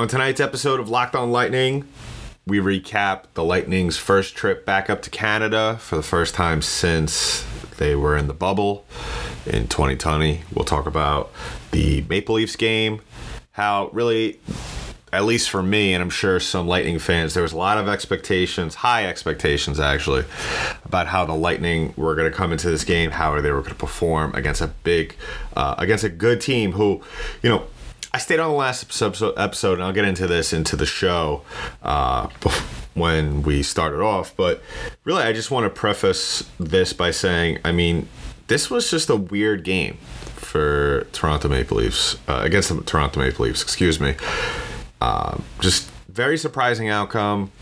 On tonight's episode of Locked On Lightning, we recap the Lightning's first trip back up to Canada for the first time since they were in the bubble in 2020. We'll talk about the Maple Leafs game, how really, at least for me, and I'm sure some Lightning fans, there was a lot of expectations, high expectations actually, about how the Lightning were going to come into this game, how they were going to perform against a big, uh, against a good team who, you know, I stayed on the last episode, and I'll get into this into the show uh, when we started off. But really, I just want to preface this by saying, I mean, this was just a weird game for Toronto Maple Leafs uh, against the Toronto Maple Leafs. Excuse me. Uh, just very surprising outcome.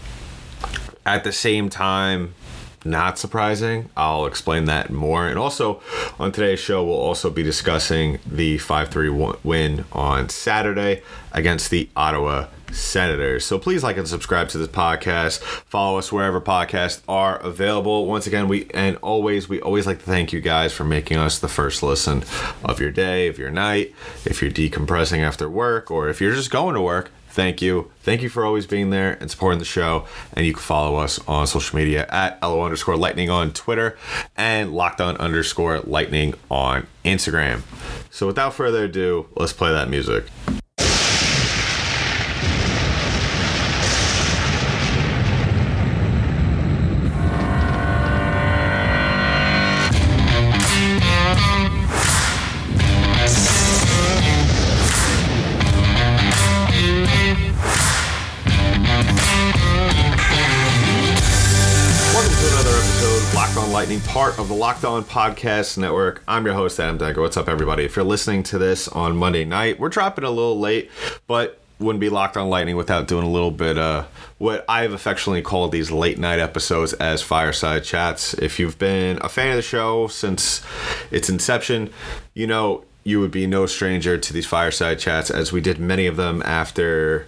At the same time, not surprising. I'll explain that more. And also, on today's show, we'll also be discussing the 5 3 win on Saturday against the Ottawa Senators. So please like and subscribe to this podcast. Follow us wherever podcasts are available. Once again, we and always we always like to thank you guys for making us the first listen of your day, of your night, if you're decompressing after work or if you're just going to work thank you. Thank you for always being there and supporting the show. And you can follow us on social media at LO underscore lightning on Twitter and lockdown underscore lightning on Instagram. So without further ado, let's play that music. Part of the Locked On Podcast Network. I'm your host, Adam Denker. What's up, everybody? If you're listening to this on Monday night, we're dropping a little late, but wouldn't be Locked On Lightning without doing a little bit uh what I've affectionately called these late night episodes as fireside chats. If you've been a fan of the show since its inception, you know you would be no stranger to these fireside chats as we did many of them after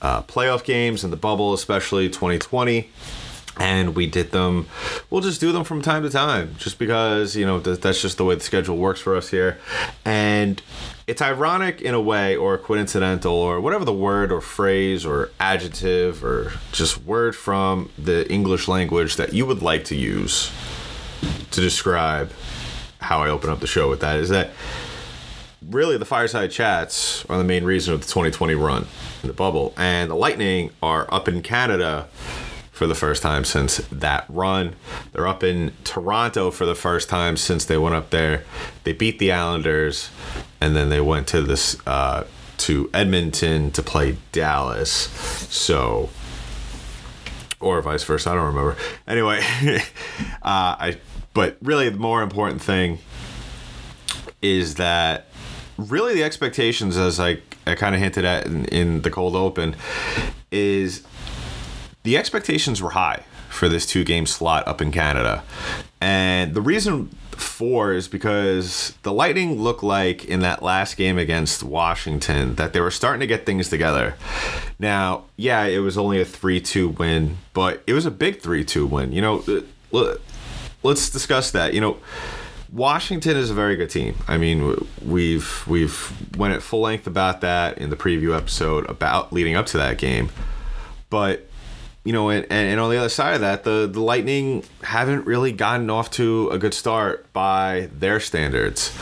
uh, playoff games and the bubble, especially 2020 and we did them we'll just do them from time to time just because you know th- that's just the way the schedule works for us here. And it's ironic in a way or coincidental or whatever the word or phrase or adjective or just word from the english language that you would like to use to describe how i open up the show with that is that really the fireside chats are the main reason of the 2020 run in the bubble. And the lightning are up in canada for the first time since that run. They're up in Toronto for the first time since they went up there. They beat the Islanders, and then they went to this uh, to Edmonton to play Dallas. So, or vice versa. I don't remember. Anyway, uh, I. But really, the more important thing is that really the expectations, as I I kind of hinted at in, in the cold open, is the expectations were high for this two game slot up in Canada. And the reason for is because the Lightning looked like in that last game against Washington that they were starting to get things together. Now, yeah, it was only a 3 2 win, but it was a big 3 2 win. You know, let's discuss that. You know, Washington is a very good team. I mean, we've we've went at full length about that in the preview episode about leading up to that game. But you know, and, and on the other side of that, the, the Lightning haven't really gotten off to a good start by their standards.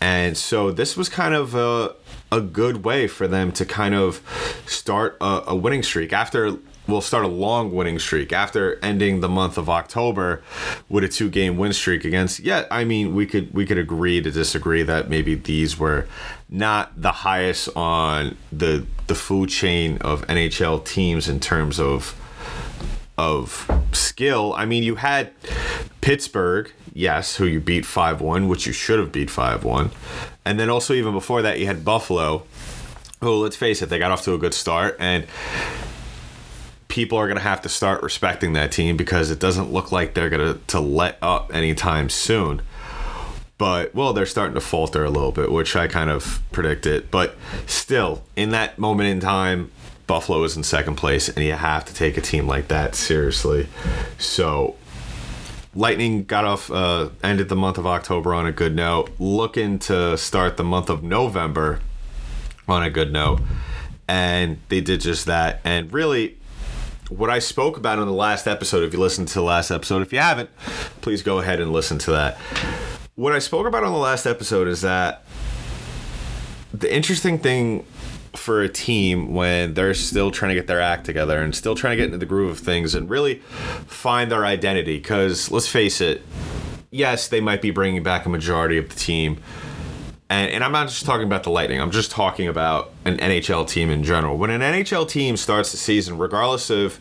And so this was kind of a, a good way for them to kind of start a, a winning streak after we'll start a long winning streak after ending the month of October with a two game win streak against yeah I mean we could we could agree to disagree that maybe these were not the highest on the the food chain of NHL teams in terms of of skill. I mean, you had Pittsburgh, yes, who you beat 5 1, which you should have beat 5 1. And then also, even before that, you had Buffalo, who, let's face it, they got off to a good start. And people are going to have to start respecting that team because it doesn't look like they're going to to let up anytime soon. But well, they're starting to falter a little bit, which I kind of predicted. But still, in that moment in time, Buffalo is in second place, and you have to take a team like that seriously. So, Lightning got off, uh, ended the month of October on a good note. Looking to start the month of November on a good note. And they did just that. And really, what I spoke about in the last episode, if you listened to the last episode, if you haven't, please go ahead and listen to that. What I spoke about on the last episode is that the interesting thing for a team when they're still trying to get their act together and still trying to get into the groove of things and really find their identity. Because let's face it, yes, they might be bringing back a majority of the team. And, and I'm not just talking about the Lightning, I'm just talking about an NHL team in general. When an NHL team starts the season, regardless of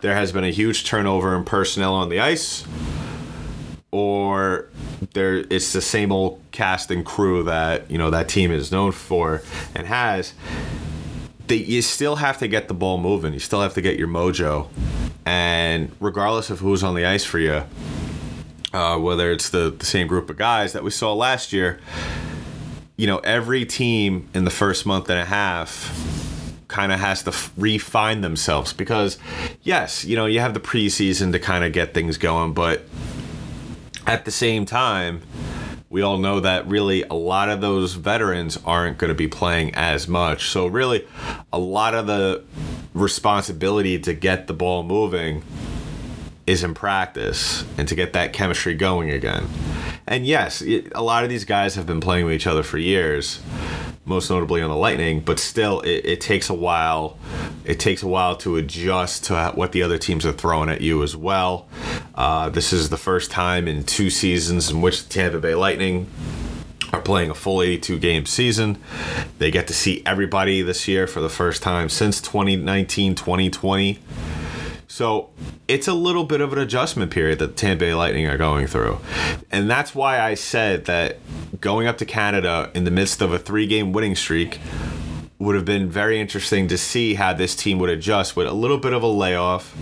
there has been a huge turnover in personnel on the ice, or there it's the same old cast and crew that you know that team is known for and has they, you still have to get the ball moving. You still have to get your mojo. And regardless of who's on the ice for you uh, whether it's the, the same group of guys that we saw last year you know every team in the first month and a half kind of has to refine themselves because yes you know you have the preseason to kind of get things going but at the same time, we all know that really a lot of those veterans aren't going to be playing as much. So, really, a lot of the responsibility to get the ball moving is in practice and to get that chemistry going again. And yes, a lot of these guys have been playing with each other for years, most notably on the Lightning, but still, it, it takes a while. It takes a while to adjust to what the other teams are throwing at you as well. Uh, this is the first time in two seasons in which the Tampa Bay Lightning are playing a full 82 game season. They get to see everybody this year for the first time since 2019 2020. So it's a little bit of an adjustment period that the Tampa Bay Lightning are going through. And that's why I said that going up to Canada in the midst of a three game winning streak would have been very interesting to see how this team would adjust with a little bit of a layoff,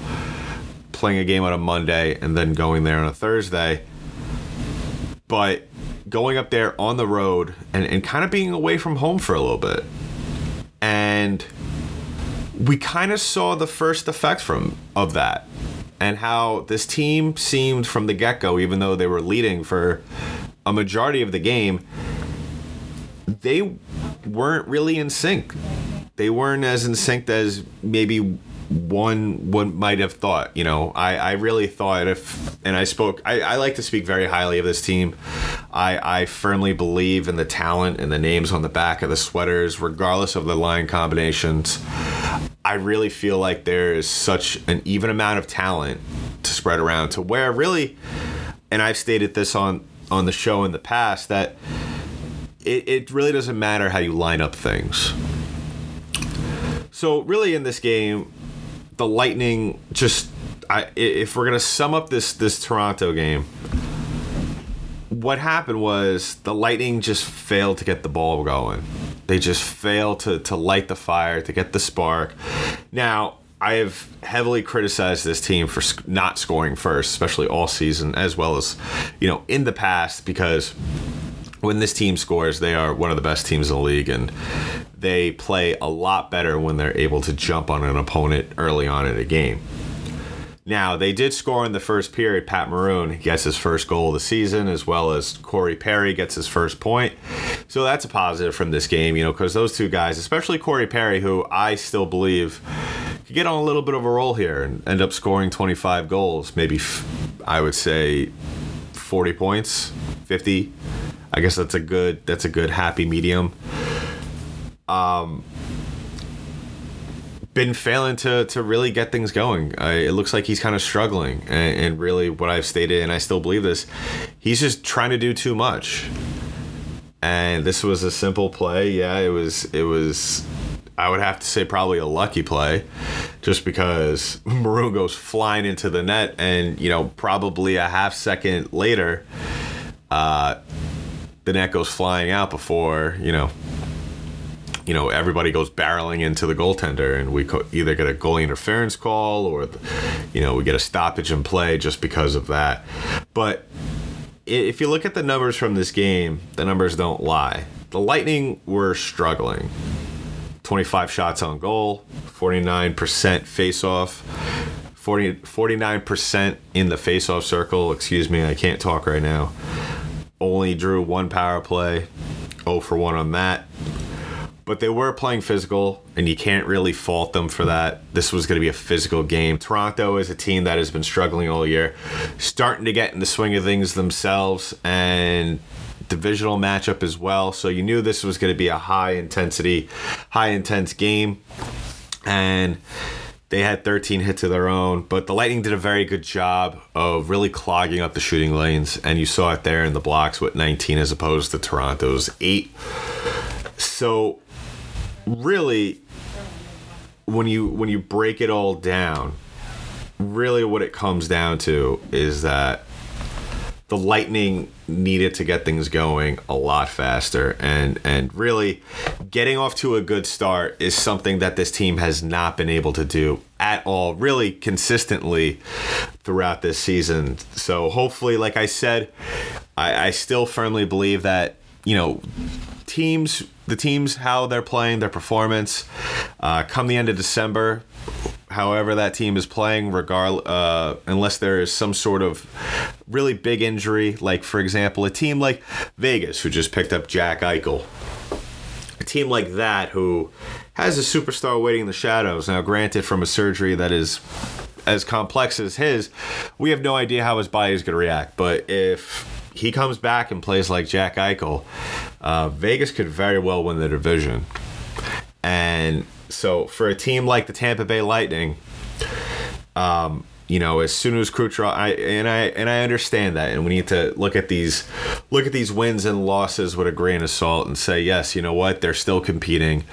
playing a game on a Monday and then going there on a Thursday. But going up there on the road and, and kind of being away from home for a little bit. And we kind of saw the first effect from of that and how this team seemed from the get-go even though they were leading for a majority of the game they weren't really in sync. They weren't as in sync as maybe one one might have thought. You know, I, I really thought if, and I spoke, I, I like to speak very highly of this team. I, I firmly believe in the talent and the names on the back of the sweaters, regardless of the line combinations. I really feel like there is such an even amount of talent to spread around to where really, and I've stated this on on the show in the past that it, it really doesn't matter how you line up things. So really in this game, the Lightning just I, if we're gonna sum up this this Toronto game, what happened was the Lightning just failed to get the ball going. They just failed to to light the fire to get the spark. Now I have heavily criticized this team for not scoring first, especially all season, as well as you know in the past because when this team scores, they are one of the best teams in the league, and they play a lot better when they're able to jump on an opponent early on in a game. Now, they did score in the first period. Pat Maroon gets his first goal of the season, as well as Corey Perry gets his first point. So that's a positive from this game, you know, because those two guys, especially Corey Perry, who I still believe could get on a little bit of a roll here and end up scoring 25 goals, maybe, I would say, 40 points, 50 I guess that's a good that's a good happy medium. Um, been failing to to really get things going. It looks like he's kind of struggling, and, and, really, what I've stated, and I still believe this, he's just trying to do too much. And this was a simple play. Yeah, it was. It was. I would have to say probably a lucky play, just because Maroon goes flying into the net, and you know probably a half second later, uh, the net goes flying out before you know you know everybody goes barreling into the goaltender and we co- either get a goalie interference call or you know we get a stoppage in play just because of that. But if you look at the numbers from this game the numbers don't lie. The lightning were struggling. 25 shots on goal 49% face off 40, 49% in the face off circle excuse me i can't talk right now. Only drew one power play, 0 for 1 on that. But they were playing physical, and you can't really fault them for that. This was going to be a physical game. Toronto is a team that has been struggling all year, starting to get in the swing of things themselves, and divisional matchup as well. So you knew this was going to be a high intensity, high intense game. And they had 13 hits of their own, but the Lightning did a very good job of really clogging up the shooting lanes. And you saw it there in the blocks with 19 as opposed to Toronto's 8. So really when you when you break it all down, really what it comes down to is that the Lightning needed to get things going a lot faster. And and really getting off to a good start is something that this team has not been able to do at all really consistently throughout this season. So hopefully like i said i, I still firmly believe that you know teams the teams how they're playing their performance uh, come the end of december however that team is playing, regard uh, unless there is some sort of really big injury, like for example, a team like Vegas who just picked up Jack Eichel, a team like that who has a superstar waiting in the shadows. Now, granted, from a surgery that is as complex as his, we have no idea how his body is going to react. But if he comes back and plays like Jack Eichel, uh, Vegas could very well win the division. And so for a team like the Tampa Bay Lightning, um, you know, as soon as Kucherov, I and I and I understand that, and we need to look at these, look at these wins and losses with a grain of salt, and say, yes, you know what, they're still competing,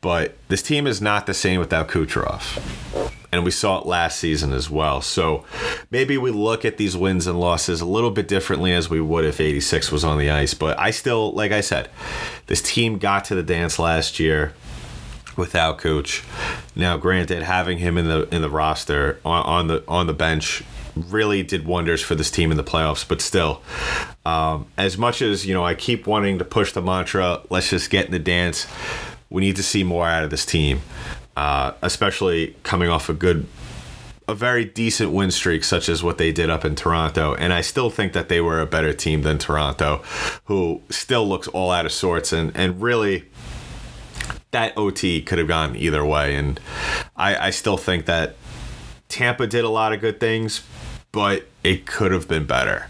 but this team is not the same without Kucherov, and we saw it last season as well. So maybe we look at these wins and losses a little bit differently as we would if 86 was on the ice, but I still, like I said, this team got to the dance last year without Kuch. Now, granted, having him in the in the roster on, on the on the bench really did wonders for this team in the playoffs. But still, um, as much as you know, I keep wanting to push the mantra, let's just get in the dance. We need to see more out of this team, uh, especially coming off a good a very decent win streak, such as what they did up in Toronto. And I still think that they were a better team than Toronto, who still looks all out of sorts and, and really that OT could have gone either way. And I, I still think that Tampa did a lot of good things, but it could have been better.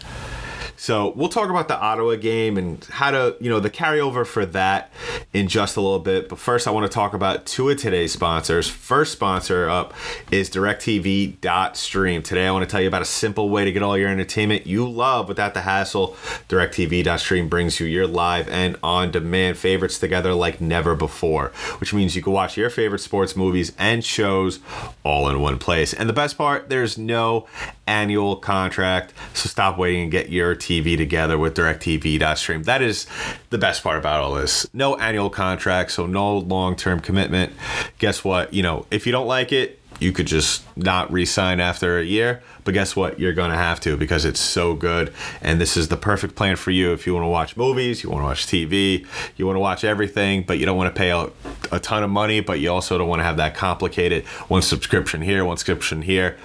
So we'll talk about the Ottawa game and how to, you know, the carryover for that in just a little bit. But first, I want to talk about two of today's sponsors. First sponsor up is DirecTV.Stream. Today, I want to tell you about a simple way to get all your entertainment you love without the hassle. DirecTV.Stream brings you your live and on demand favorites together like never before, which means you can watch your favorite sports movies and shows all in one place. And the best part, there's no annual contract. So stop waiting and get your TV together with DirecTV.Stream. That is the best part about all this. No annual contract, so no long term commitment. Guess what? You know, if you don't like it, you could just not re-sign after a year but guess what? You're to have to because it's so good. And this is the perfect plan for you if you want to watch movies you want to watch tv you want to watch everything but you don't want to pay a, a ton of money but you also don't want to have that complicated one subscription here one subscription here.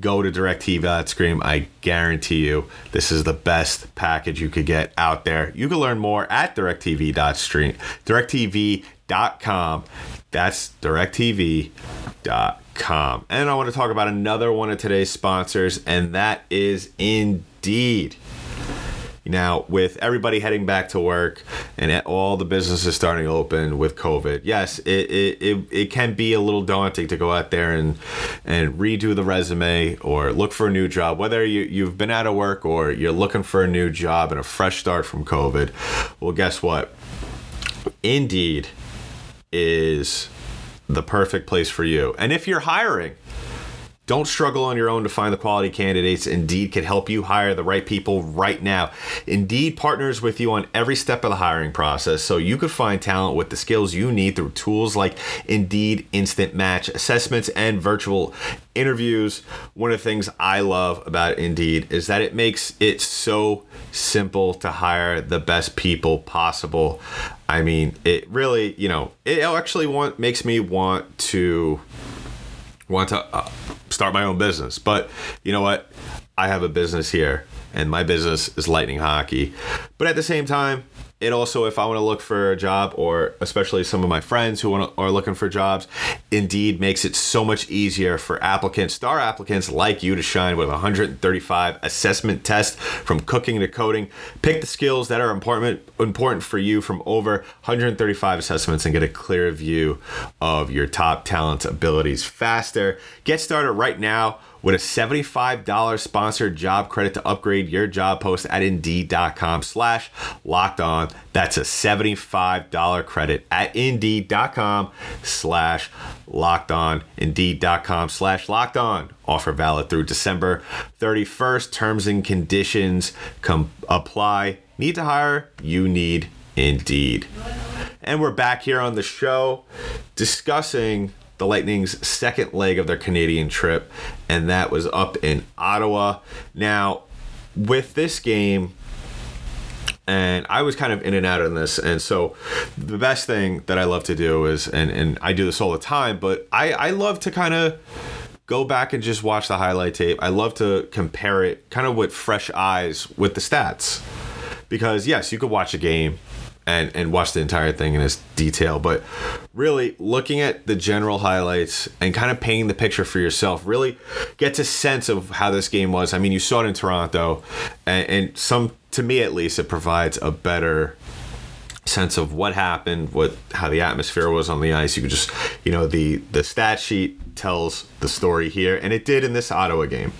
Go to directv.stream i guarantee you this is the best package you could get out there. You can learn more at directv.stream directv.com that's directv.com Com. And I want to talk about another one of today's sponsors, and that is Indeed. Now, with everybody heading back to work and all the businesses starting open with COVID, yes, it, it, it, it, can be a little daunting to go out there and, and redo the resume or look for a new job. Whether you, you've been out of work or you're looking for a new job and a fresh start from COVID, well, guess what? Indeed is the perfect place for you. And if you're hiring, don't struggle on your own to find the quality candidates. Indeed can help you hire the right people right now. Indeed partners with you on every step of the hiring process so you could find talent with the skills you need through tools like Indeed Instant Match assessments and virtual interviews. One of the things I love about Indeed is that it makes it so simple to hire the best people possible. I mean, it really, you know, it actually want makes me want to want to uh, start my own business. But you know what? I have a business here, and my business is Lightning Hockey. But at the same time, it also, if I want to look for a job, or especially some of my friends who want to, are looking for jobs, Indeed makes it so much easier for applicants, star applicants like you, to shine with 135 assessment tests from cooking to coding. Pick the skills that are important important for you from over 135 assessments and get a clear view of your top talents, abilities faster. Get started right now with a $75 sponsored job credit to upgrade your job post at indeed.com slash locked on. That's a $75 credit at indeed.com slash locked on. Indeed.com slash locked on. Offer valid through December 31st. Terms and conditions come apply. Need to hire? You need Indeed. And we're back here on the show discussing the Lightning's second leg of their Canadian trip, and that was up in Ottawa. Now, with this game, and I was kind of in and out on this, and so the best thing that I love to do is, and and I do this all the time, but I I love to kind of go back and just watch the highlight tape. I love to compare it kind of with fresh eyes with the stats. Because yes, you could watch a game and and watch the entire thing in its detail. But really looking at the general highlights and kind of painting the picture for yourself really gets a sense of how this game was. I mean you saw it in toronto and, and some to me at least it provides a better sense of what happened what how the atmosphere was on the ice. You could just you know the the stat sheet tells the story here and it did in this ottawa game.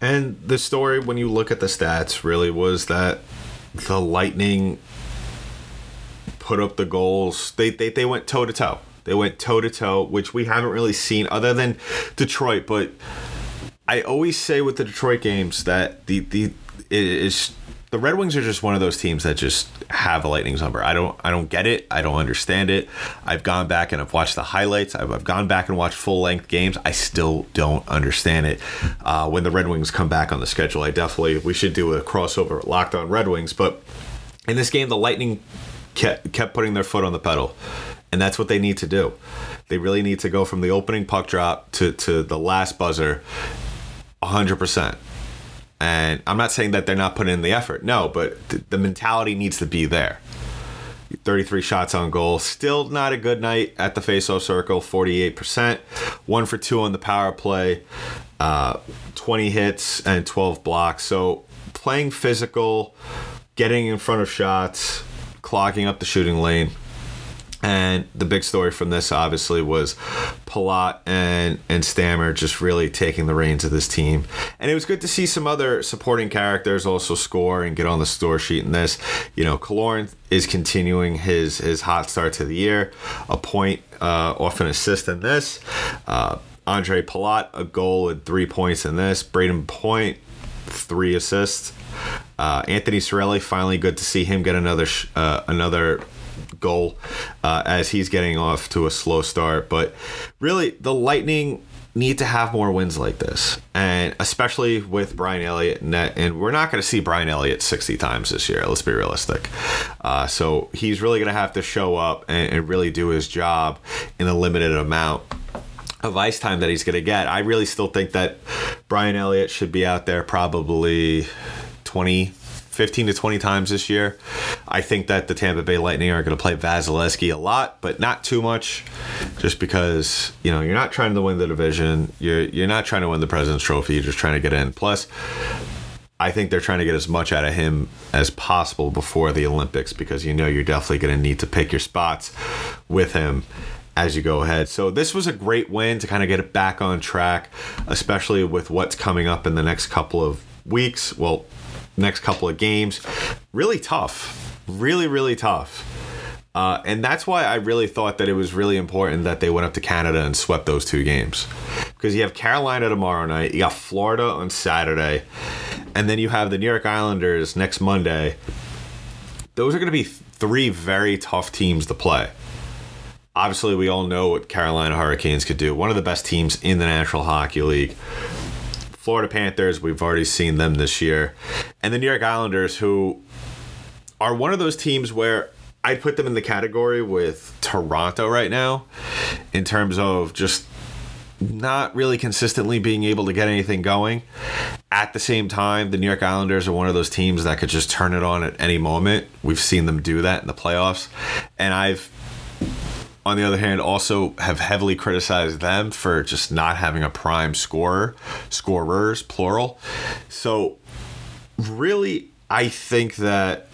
And the story when you look at the stats really was that the lightning put up the goals. They they, they went toe to toe. They went toe to toe, which we haven't really seen other than Detroit. But I always say with the Detroit games that the the is the Red Wings are just one of those teams that just have a lightning's number. I don't I don't get it. I don't understand it. I've gone back and I've watched the highlights. I've, I've gone back and watched full length games. I still don't understand it. Uh, when the Red Wings come back on the schedule, I definitely we should do a crossover locked on Red Wings. But in this game, the Lightning kept kept putting their foot on the pedal, and that's what they need to do. They really need to go from the opening puck drop to to the last buzzer, hundred percent. And I'm not saying that they're not putting in the effort. No, but th- the mentality needs to be there. 33 shots on goal. Still not a good night at the faceoff circle, 48%. One for two on the power play, uh, 20 hits and 12 blocks. So playing physical, getting in front of shots, clogging up the shooting lane. And the big story from this obviously was Palat and and Stammer just really taking the reins of this team. And it was good to see some other supporting characters also score and get on the score sheet in this. You know, Killorn is continuing his his hot start to the year, a point uh, off an assist in this. Uh, Andre Palat, a goal and three points in this. Brayden Point, three assists. Uh, Anthony Cirelli, finally good to see him get another sh- uh, another goal uh, as he's getting off to a slow start. But really, the Lightning need to have more wins like this, and especially with Brian Elliott net. And we're not going to see Brian Elliott 60 times this year. Let's be realistic. Uh, so he's really going to have to show up and, and really do his job in a limited amount of ice time that he's going to get. I really still think that Brian Elliott should be out there probably 20, 15 to 20 times this year. I think that the Tampa Bay Lightning are going to play Vasilevskiy a lot, but not too much, just because you know you're not trying to win the division. You're you're not trying to win the President's Trophy. You're just trying to get in. Plus. I think they're trying to get as much out of him as possible before the Olympics because you know you're definitely going to need to pick your spots with him as you go ahead. So this was a great win to kind of get it back on track, especially with what's coming up in the next couple of weeks. Well, next couple of games. Really tough. Really, really tough. Uh, and that's why I really thought that it was really important that they went up to Canada and swept those two games. Because you have Carolina tomorrow night, you got Florida on Saturday, and then you have the New York Islanders next Monday. Those are going to be three very tough teams to play. Obviously, we all know what Carolina Hurricanes could do. One of the best teams in the National Hockey League. Florida Panthers, we've already seen them this year. And the New York Islanders, who are one of those teams where I'd put them in the category with Toronto right now in terms of just not really consistently being able to get anything going. At the same time, the New York Islanders are one of those teams that could just turn it on at any moment. We've seen them do that in the playoffs. And I've on the other hand, also have heavily criticized them for just not having a prime scorer, scorers, plural. So, really, I think that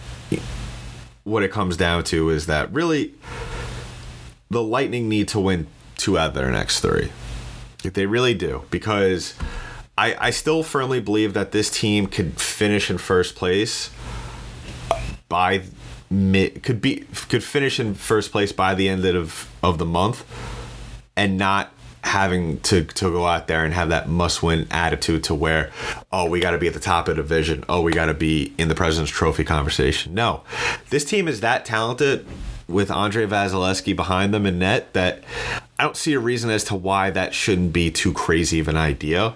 what it comes down to is that really the Lightning need to win two out of their next three. They really do because I, I still firmly believe that this team could finish in first place by mid could be could finish in first place by the end of of the month and not having to to go out there and have that must win attitude to where oh we got to be at the top of the division. Oh we got to be in the president's trophy conversation. No. This team is that talented with Andrei Vasilevskiy behind them in net that I don't see a reason as to why that shouldn't be too crazy of an idea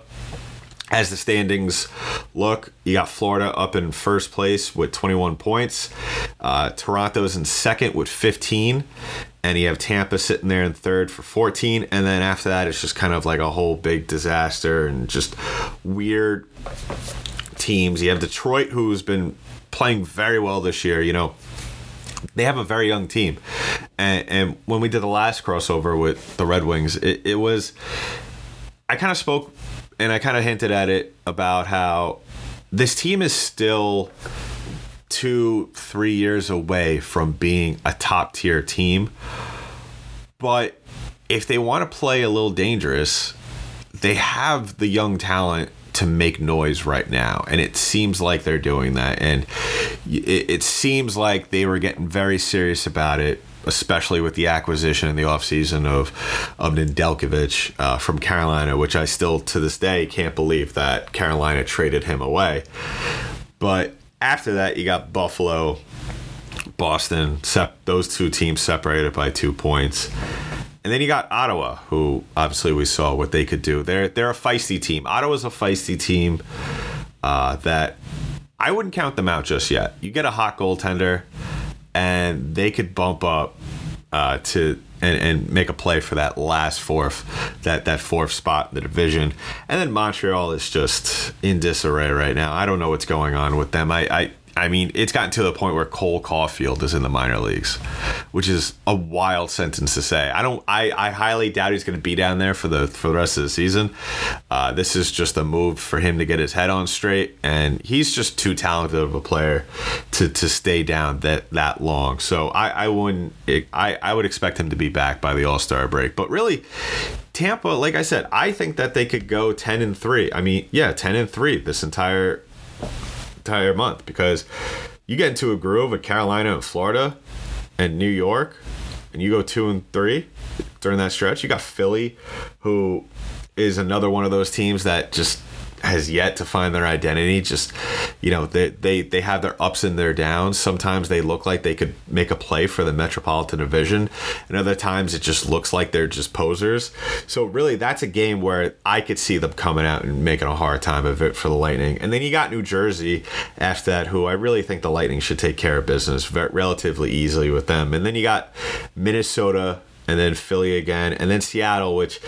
as the standings look, you got Florida up in first place with 21 points. Uh, Toronto's in second with 15. And you have Tampa sitting there in third for 14. And then after that, it's just kind of like a whole big disaster and just weird teams. You have Detroit, who's been playing very well this year. You know, they have a very young team. And, and when we did the last crossover with the Red Wings, it, it was. I kind of spoke and I kind of hinted at it about how this team is still two, three years away from being a top tier team. But if they want to play a little dangerous, they have the young talent to make noise right now. And it seems like they're doing that. And it, it seems like they were getting very serious about it especially with the acquisition in the offseason of of Nedeljkovic uh, from Carolina, which I still to this day can't believe that Carolina traded him away. But after that, you got Buffalo, Boston. Sep- those two teams separated by two points. And then you got Ottawa, who obviously we saw what they could do. They're they're a feisty team. Ottawa's a feisty team uh, that I wouldn't count them out just yet. You get a hot goaltender and they could bump up uh, to and, and make a play for that last fourth, that that fourth spot in the division. And then Montreal is just in disarray right now. I don't know what's going on with them. I, I I mean, it's gotten to the point where Cole Caufield is in the minor leagues, which is a wild sentence to say. I don't. I, I highly doubt he's going to be down there for the for the rest of the season. Uh, this is just a move for him to get his head on straight, and he's just too talented of a player to, to stay down that that long. So I, I wouldn't. I I would expect him to be back by the All Star break. But really, Tampa, like I said, I think that they could go ten and three. I mean, yeah, ten and three this entire entire month because you get into a groove of Carolina and Florida and New York, and you go two and three during that stretch. You got Philly, who is another one of those teams that just has yet to find their identity. Just you know, they they they have their ups and their downs. Sometimes they look like they could make a play for the Metropolitan Division, and other times it just looks like they're just posers. So really, that's a game where I could see them coming out and making a hard time of it for the Lightning. And then you got New Jersey after that, who I really think the Lightning should take care of business relatively easily with them. And then you got Minnesota and then Philly again, and then Seattle, which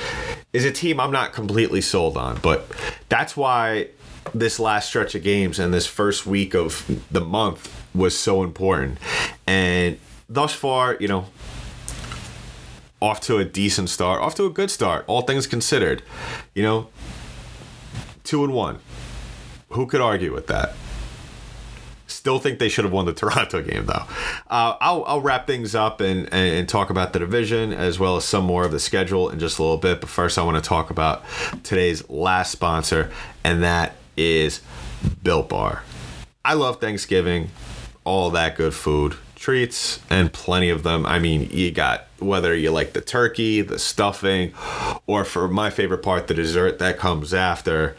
is a team I'm not completely sold on. But that's why this last stretch of games and this first week of the month was so important. And thus far, you know, off to a decent start, off to a good start, all things considered. You know, two and one. Who could argue with that? Still think they should have won the Toronto game, though. Uh, I'll, I'll wrap things up and, and talk about the division as well as some more of the schedule in just a little bit. But first, I want to talk about today's last sponsor, and that is Built Bar. I love Thanksgiving, all that good food, treats, and plenty of them. I mean, you got whether you like the turkey, the stuffing, or for my favorite part, the dessert that comes after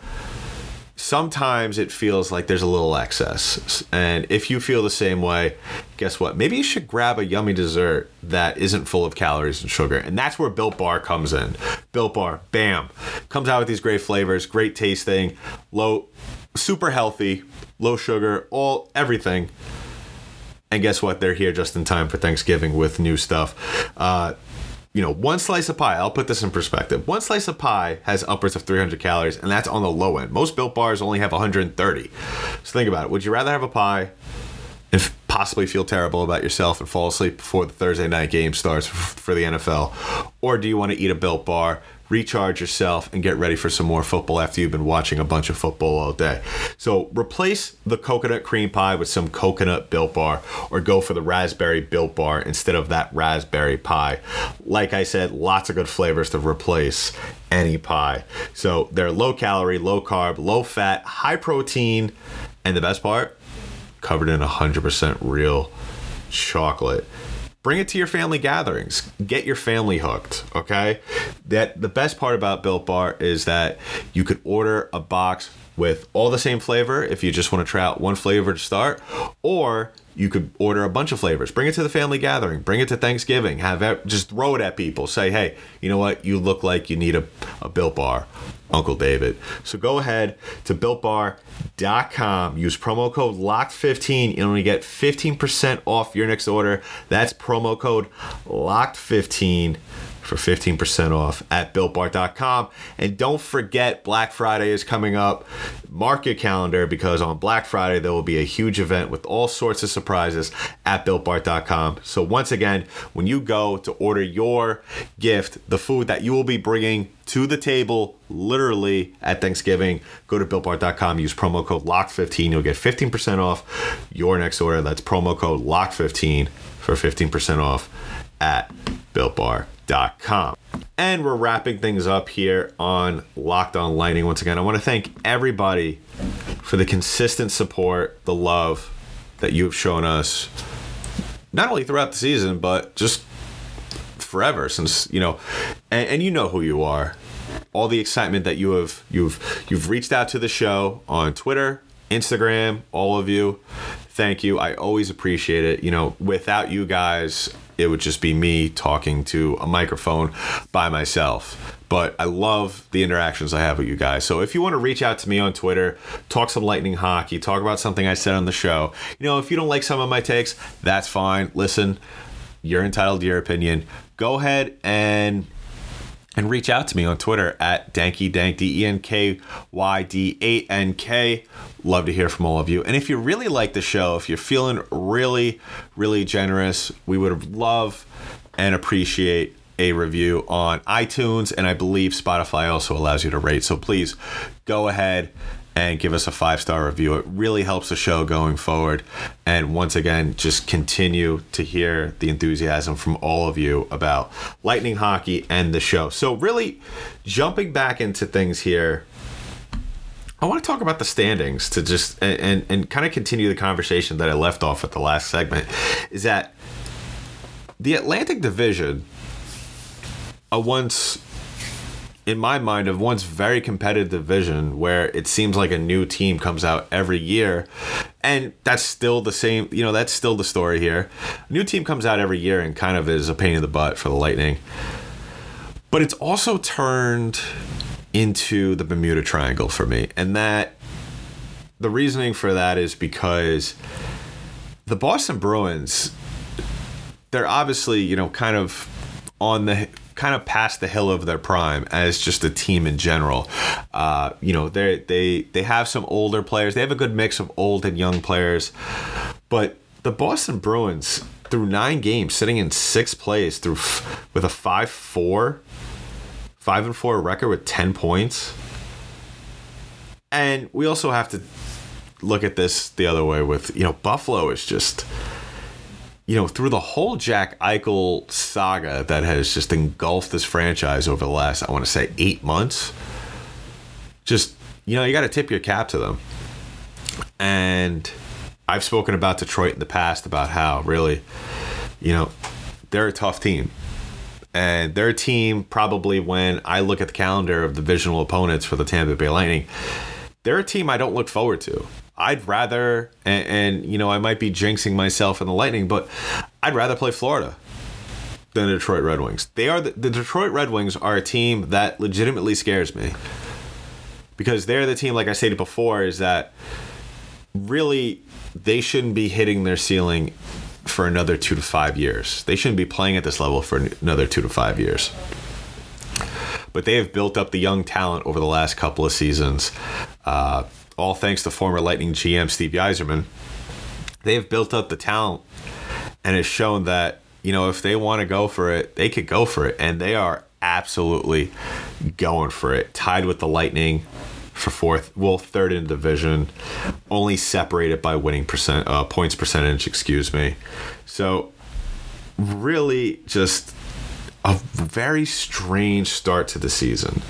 sometimes it feels like there's a little excess. And if you feel the same way, guess what? Maybe you should grab a yummy dessert that isn't full of calories and sugar. And that's where Built Bar comes in. Built Bar, bam, comes out with these great flavors, great tasting, low, super healthy, low sugar, all everything. And guess what? They're here just in time for Thanksgiving with new stuff. Uh, you know, one slice of pie, I'll put this in perspective. One slice of pie has upwards of 300 calories, and that's on the low end. Most built bars only have 130. So think about it. Would you rather have a pie and possibly feel terrible about yourself and fall asleep before the Thursday night game starts for the NFL? Or do you want to eat a built bar, recharge yourself, and get ready for some more football after you've been watching a bunch of football all day? So replace the coconut cream pie with some coconut built bar, or go for the raspberry built bar instead of that raspberry pie. Like I said, lots of good flavors to replace any pie. So they're low calorie, low carb, low fat, high protein, and the best part, covered in 100% real chocolate. Bring it to your family gatherings. Get your family hooked, okay? That the best part about Built Bar is that you could order a box with all the same flavor if you just want to try out one flavor to start, or you could order a bunch of flavors. Bring it to the family gathering. Bring it to Thanksgiving. Have it, just throw it at people. Say, hey, you know what? You look like you need a, a Built Bar, Uncle David. So go ahead to BuiltBar.com. Use promo code LOCKED15. You only get 15% off your next order. That's promo code LOCKED15 for 15% off at builtbar.com. And don't forget, Black Friday is coming up. Mark your calendar because on Black Friday, there will be a huge event with all sorts of surprises at builtbar.com. So, once again, when you go to order your gift, the food that you will be bringing to the table literally at Thanksgiving, go to builtbar.com, use promo code LOCK15. You'll get 15% off your next order. That's promo code LOCK15 for 15% off at builtbar.com. And we're wrapping things up here on Locked On Lightning. Once again, I want to thank everybody for the consistent support, the love that you've shown us, not only throughout the season, but just forever since, you know, and, and you know who you are. All the excitement that you have you've you've reached out to the show on Twitter, Instagram, all of you. Thank you. I always appreciate it. You know, without you guys, it would just be me talking to a microphone by myself. But I love the interactions I have with you guys. So if you want to reach out to me on Twitter, talk some lightning hockey, talk about something I said on the show, you know, if you don't like some of my takes, that's fine. Listen, you're entitled to your opinion. Go ahead and and reach out to me on Twitter at Danky Dank D E N K Y D 8 N K. Love to hear from all of you. And if you really like the show, if you're feeling really, really generous, we would love and appreciate a review on iTunes. And I believe Spotify also allows you to rate. So please go ahead and give us a five star review. It really helps the show going forward. And once again, just continue to hear the enthusiasm from all of you about Lightning Hockey and the show. So, really jumping back into things here. I want to talk about the standings to just and, and, and kind of continue the conversation that I left off at the last segment. Is that the Atlantic Division, a once in my mind, of once very competitive division where it seems like a new team comes out every year. And that's still the same, you know, that's still the story here. A new team comes out every year and kind of is a pain in the butt for the Lightning. But it's also turned into the Bermuda Triangle for me. And that the reasoning for that is because the Boston Bruins, they're obviously, you know, kind of on the kind of past the hill of their prime as just a team in general. Uh, you know, they they they have some older players. They have a good mix of old and young players, but the Boston Bruins through nine games, sitting in sixth place through with a five four, five and four record with ten points. And we also have to look at this the other way with you know Buffalo is just you know, through the whole Jack Eichel saga that has just engulfed this franchise over the last, I want to say, eight months, just, you know, you got to tip your cap to them. And I've spoken about Detroit in the past about how really, you know, they're a tough team. And their team, probably when I look at the calendar of the divisional opponents for the Tampa Bay Lightning, they're a team I don't look forward to. I'd rather, and, and, you know, I might be jinxing myself in the Lightning, but I'd rather play Florida than the Detroit Red Wings. They are the, the Detroit Red Wings are a team that legitimately scares me because they're the team, like I stated before, is that really they shouldn't be hitting their ceiling for another two to five years. They shouldn't be playing at this level for another two to five years. But they have built up the young talent over the last couple of seasons, uh, all thanks to former Lightning GM Steve Yzerman. They have built up the talent and has shown that you know if they want to go for it, they could go for it, and they are absolutely going for it. Tied with the Lightning for fourth, well, third in division, only separated by winning percent uh, points percentage. Excuse me. So, really, just a very strange start to the season,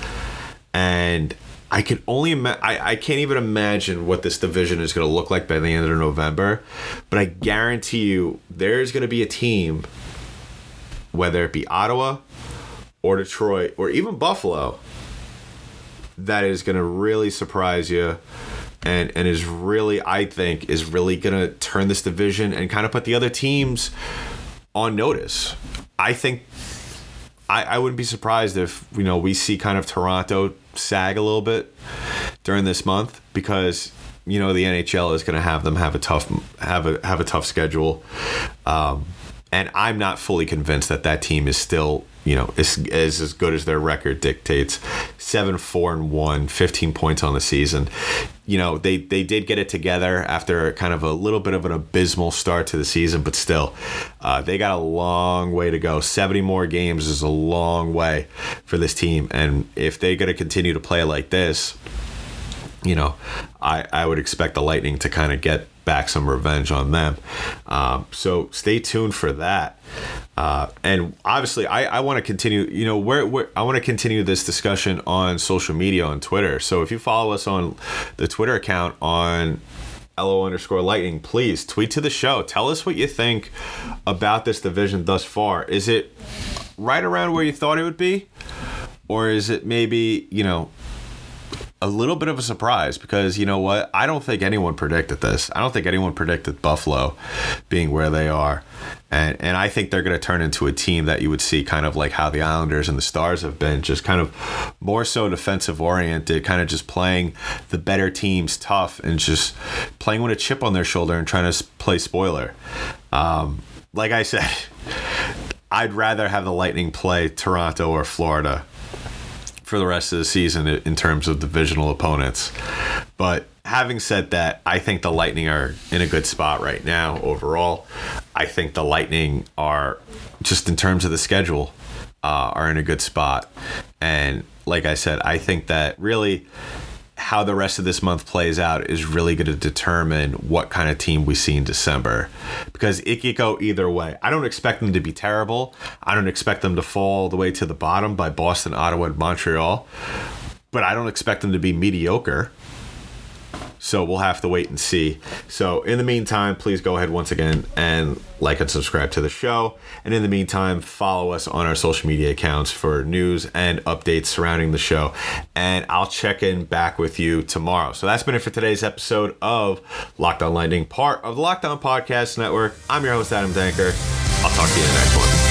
and I can only ima- I, I can't even imagine what this division is going to look like by the end of November. But I guarantee you, there's going to be a team, whether it be Ottawa or Detroit or even Buffalo, that is going to really surprise you and and is really I think is really going to turn this division and kind of put the other teams on notice. I think I, I wouldn't be surprised if you know we see kind of Toronto sag a little bit during this month because you know the NHL is going to have them have a tough have a have a tough schedule. Um, and I'm not fully convinced that that team is still you know, is, is as good as their record dictates. Seven, four, and one, 15 points on the season. You know, they, they did get it together after kind of a little bit of an abysmal start to the season, but still, uh, they got a long way to go. 70 more games is a long way for this team. And if they're going to continue to play like this, you know, I, I would expect the Lightning to kind of get back some revenge on them. Um, so stay tuned for that. Uh, and obviously, I, I want to continue. You know, where, where I want to continue this discussion on social media on Twitter. So if you follow us on the Twitter account on LO underscore lightning, please tweet to the show. Tell us what you think about this division thus far. Is it right around where you thought it would be? Or is it maybe, you know, a little bit of a surprise because you know what? I don't think anyone predicted this. I don't think anyone predicted Buffalo being where they are. And and I think they're going to turn into a team that you would see kind of like how the Islanders and the Stars have been, just kind of more so defensive oriented, kind of just playing the better teams tough and just playing with a chip on their shoulder and trying to play spoiler. Um, like I said, I'd rather have the Lightning play Toronto or Florida for the rest of the season in terms of divisional opponents. But having said that, I think the Lightning are in a good spot right now overall. I think the Lightning are just in terms of the schedule uh, are in a good spot. And like I said, I think that really how the rest of this month plays out is really going to determine what kind of team we see in December. Because it could go either way. I don't expect them to be terrible. I don't expect them to fall all the way to the bottom by Boston, Ottawa, and Montreal. But I don't expect them to be mediocre. So we'll have to wait and see. So in the meantime, please go ahead once again and like and subscribe to the show. And in the meantime, follow us on our social media accounts for news and updates surrounding the show. And I'll check in back with you tomorrow. So that's been it for today's episode of Locked On Lightning, part of the Locked On Podcast Network. I'm your host, Adam Danker. I'll talk to you in the next one.